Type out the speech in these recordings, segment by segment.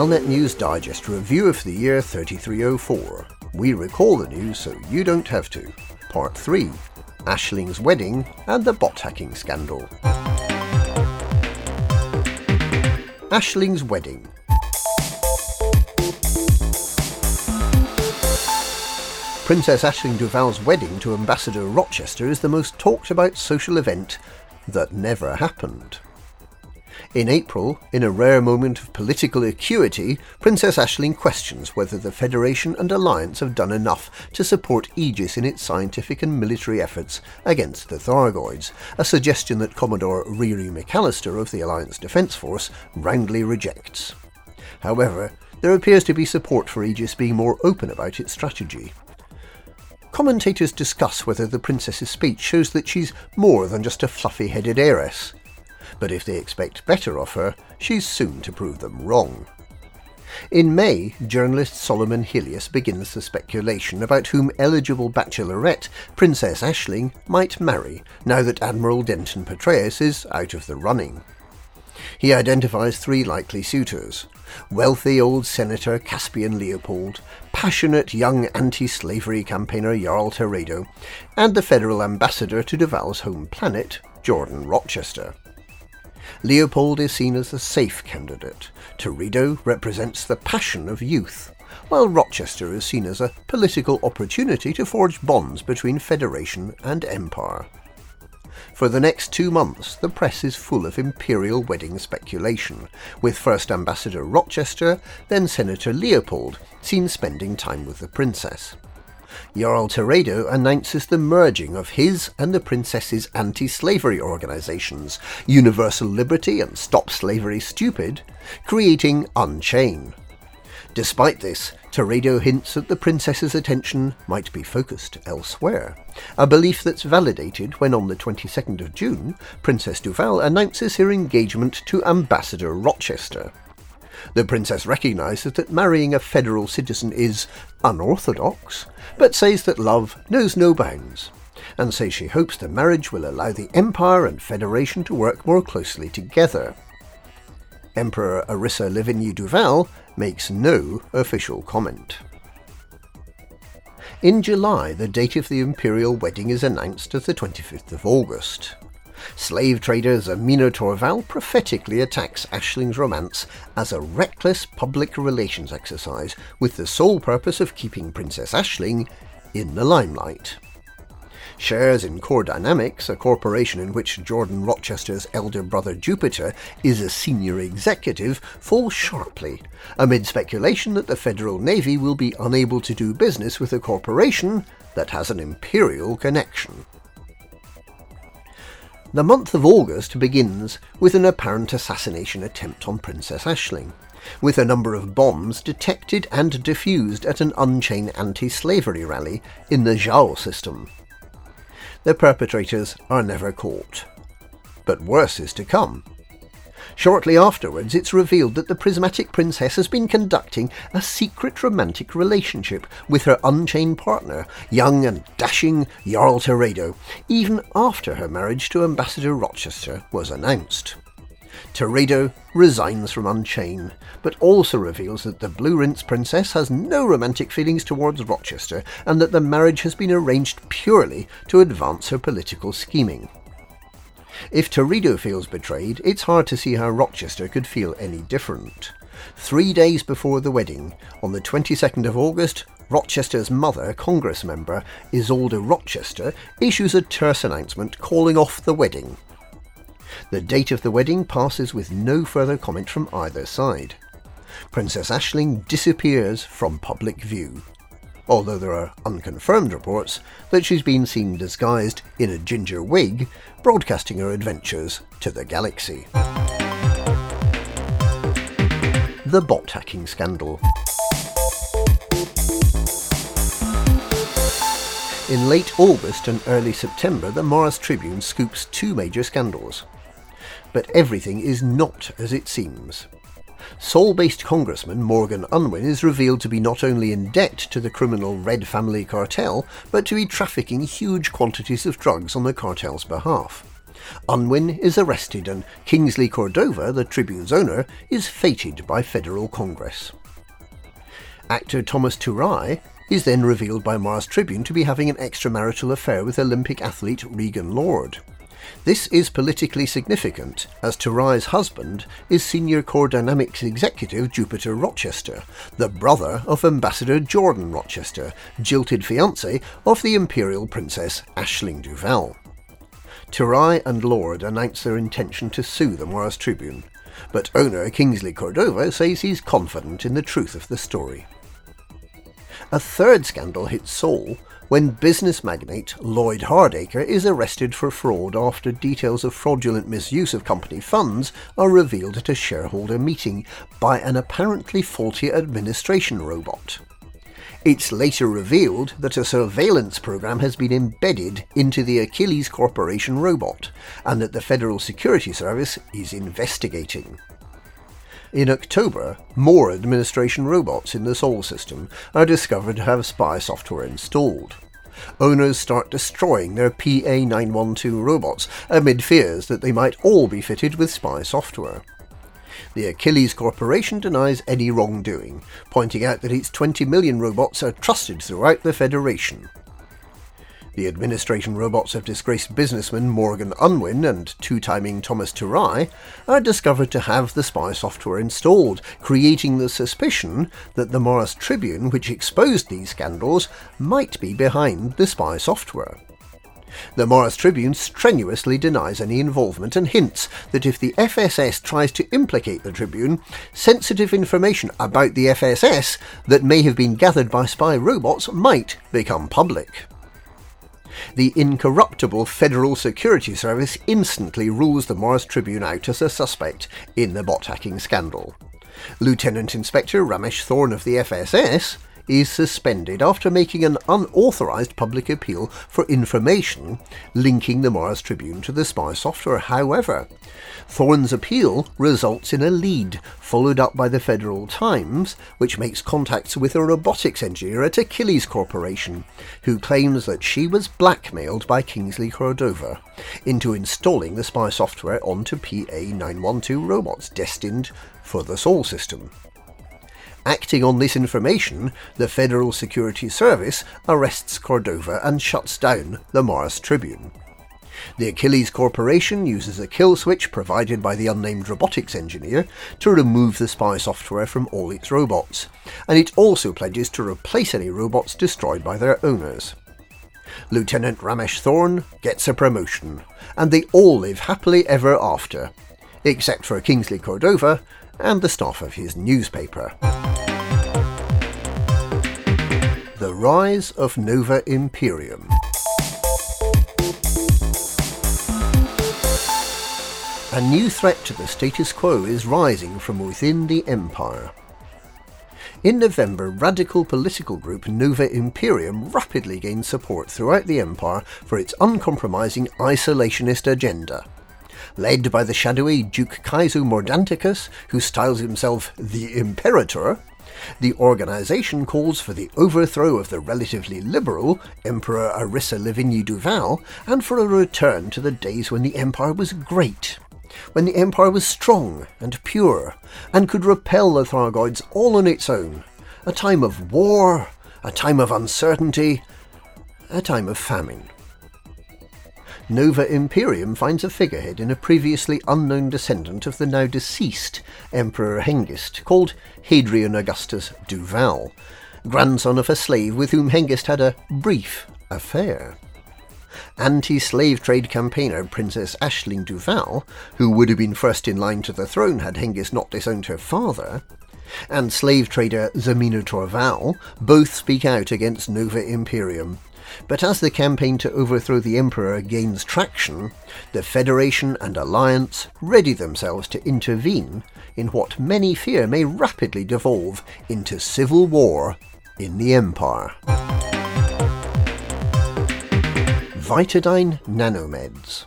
Galnet News Digest review of the year 3304. We recall the news so you don't have to. Part 3 Aisling's wedding and the bot hacking scandal. Aisling's wedding. Princess Aisling Duval's wedding to Ambassador Rochester is the most talked about social event that never happened. In April, in a rare moment of political acuity, Princess Aisling questions whether the Federation and Alliance have done enough to support Aegis in its scientific and military efforts against the Thargoids, a suggestion that Commodore Riri McAllister of the Alliance Defence Force roundly rejects. However, there appears to be support for Aegis being more open about its strategy. Commentators discuss whether the princess's speech shows that she's more than just a fluffy headed heiress, but if they expect better of her, she's soon to prove them wrong. In May, journalist Solomon Helios begins the speculation about whom eligible bachelorette Princess Aisling might marry now that Admiral Denton Patreus is out of the running. He identifies three likely suitors wealthy old Senator Caspian Leopold, passionate young anti slavery campaigner Jarl Teredo, and the federal ambassador to Duval's home planet, Jordan Rochester. Leopold is seen as a safe candidate. Teredo represents the passion of youth, while Rochester is seen as a political opportunity to forge bonds between Federation and Empire. For the next two months, the press is full of imperial wedding speculation, with first Ambassador Rochester, then Senator Leopold, seen spending time with the princess. Jarl Teredo announces the merging of his and the princess's anti slavery organizations, Universal Liberty and Stop Slavery Stupid, creating Unchain. Despite this, Teredo hints that the princess's attention might be focused elsewhere, a belief that's validated when on the 22nd of June, Princess Duval announces her engagement to Ambassador Rochester. The princess recognises that marrying a federal citizen is unorthodox, but says that love knows no bounds, and says she hopes the marriage will allow the Empire and Federation to work more closely together. Emperor Arissa Lavigny Duval makes no official comment. In July, the date of the imperial wedding is announced as the 25th of August. Slave trader Zemina Torval prophetically attacks Aisling's romance as a reckless public relations exercise with the sole purpose of keeping Princess Aisling in the limelight. Shares in Core Dynamics, a corporation in which Jordan Rochester's elder brother Jupiter is a senior executive, fall sharply amid speculation that the Federal Navy will be unable to do business with a corporation that has an imperial connection. The month of August begins with an apparent assassination attempt on Princess Aisling, with a number of bombs detected and defused at an Unchain anti slavery rally in the Zhao system. The perpetrators are never caught. But worse is to come. Shortly afterwards, it's revealed that the prismatic princess has been conducting a secret romantic relationship with her unchained partner, young and dashing Jarl Teredo, even after her marriage to Ambassador Rochester was announced. Teredo resigns from Unchain, but also reveals that the Blue Rinse Princess has no romantic feelings towards Rochester and that the marriage has been arranged purely to advance her political scheming. If Teredo feels betrayed, it's hard to see how Rochester could feel any different. Three days before the wedding, on the 22nd of August, Rochester's mother, Congress member Isolde Rochester, issues a terse announcement calling off the wedding. The date of the wedding passes with no further comment from either side. Princess Aisling disappears from public view although there are unconfirmed reports that she's been seen disguised in a ginger wig, broadcasting her adventures to the galaxy. The bot hacking scandal. In late August and early September, the Mars Tribune scoops two major scandals. But everything is not as it seems. Sol based Congressman Morgan Unwin is revealed to be not only in debt to the criminal Red Family cartel, but to be trafficking huge quantities of drugs on the cartel's behalf. Unwin is arrested and Kingsley Cordova, the Tribune's owner, is feted by federal Congress. Actor Thomas Turai is then revealed by Mars Tribune to be having an extramarital affair with Olympic athlete Regan Lord. This is politically significant, as Turai's husband is senior Core Dynamics executive Jupiter Rochester, the brother of Ambassador Jordan Rochester, jilted fiance of the Imperial Princess Aisling Duval. Turai and Lord announce their intention to sue the Mars Tribune, but owner Kingsley Cordova says he's confident in the truth of the story. A third scandal hits Sol when business magnate Lloyd Hardacre is arrested for fraud after details of fraudulent misuse of company funds are revealed at a shareholder meeting by an apparently faulty administration robot. It's later revealed that a surveillance program has been embedded into the Achilles Corporation robot and that the Federal Security Service is investigating. In October, more administration robots in the Sol system are discovered to have spy software installed. Owners start destroying their PA912 robots amid fears that they might all be fitted with spy software. The Achilles Corporation denies any wrongdoing, pointing out that its 20 million robots are trusted throughout the Federation. The administration robots of disgraced businessman Morgan Unwin and two-timing Thomas Turai are discovered to have the spy software installed, creating the suspicion that the Mars Tribune, which exposed these scandals, might be behind the spy software. The Mars Tribune strenuously denies any involvement and hints that if the FSS tries to implicate the Tribune, sensitive information about the FSS that may have been gathered by spy robots might become public. The incorruptible Federal Security Service instantly rules the Mars Tribune out as a suspect in the bot hacking scandal. Lieutenant Inspector Ramesh Thorne of the FSS is suspended after making an unauthorized public appeal for information linking the Mars Tribune to the spy software. However, Thorne's appeal results in a lead, followed up by the Federal Times, which makes contacts with a robotics engineer at Achilles Corporation, who claims that she was blackmailed by Kingsley Cordova into installing the spy software onto PA912 robots destined for the Sol system. Acting on this information, the Federal Security Service arrests Cordova and shuts down the Mars Tribune. The Achilles Corporation uses a kill switch provided by the unnamed robotics engineer to remove the spy software from all its robots, and it also pledges to replace any robots destroyed by their owners. Lieutenant Ramesh Thorne gets a promotion, and they all live happily ever after, except for Kingsley Cordova and the staff of his newspaper. Rise of Nova Imperium. A new threat to the status quo is rising from within the Empire. In November, radical political group Nova Imperium rapidly gained support throughout the Empire for its uncompromising isolationist agenda. Led by the shadowy Duke Kaizo Mordanticus, who styles himself the Imperator, the organization calls for the overthrow of the relatively liberal Emperor Arissa Lavigny Duval and for a return to the days when the Empire was great when the Empire was strong and pure, and could repel the Thargoids all on its own. A time of war, a time of uncertainty, a time of famine. Nova Imperium finds a figurehead in a previously unknown descendant of the now deceased Emperor Hengist, called Hadrian Augustus Duval, grandson of a slave with whom Hengist had a brief affair anti-slave trade campaigner Princess Aisling Duval, who would have been first in line to the throne had Hengist not disowned her father, and slave trader Zemina Torval both speak out against Nova Imperium. But as the campaign to overthrow the Emperor gains traction, the Federation and Alliance ready themselves to intervene in what many fear may rapidly devolve into civil war in the Empire. Vitadine Nanomeds.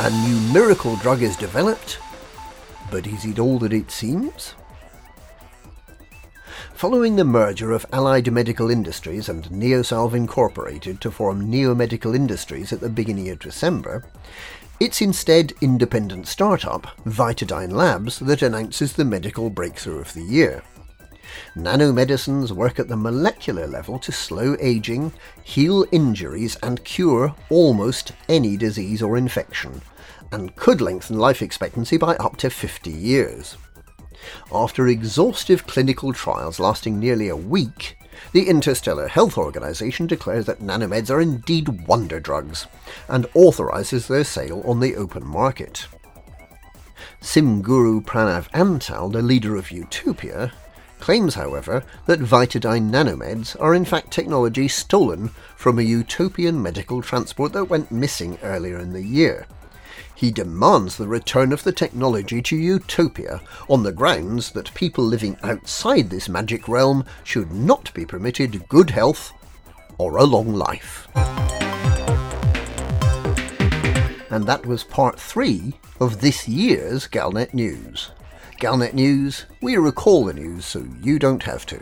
A new miracle drug is developed, but is it all that it seems? Following the merger of Allied Medical Industries and Neosalve Incorporated to form Neomedical Industries at the beginning of December, it's instead independent startup Vitadine Labs that announces the medical breakthrough of the year. Nanomedicines work at the molecular level to slow aging, heal injuries, and cure almost any disease or infection, and could lengthen life expectancy by up to 50 years. After exhaustive clinical trials lasting nearly a week, the Interstellar Health Organization declares that nanomeds are indeed wonder drugs and authorizes their sale on the open market. Simguru Pranav Antal, the leader of Utopia, claims, however, that Vitadine nanomeds are in fact technology stolen from a utopian medical transport that went missing earlier in the year. He demands the return of the technology to Utopia on the grounds that people living outside this magic realm should not be permitted good health or a long life. And that was part three of this year's Galnet News. Galnet News, we recall the news so you don't have to.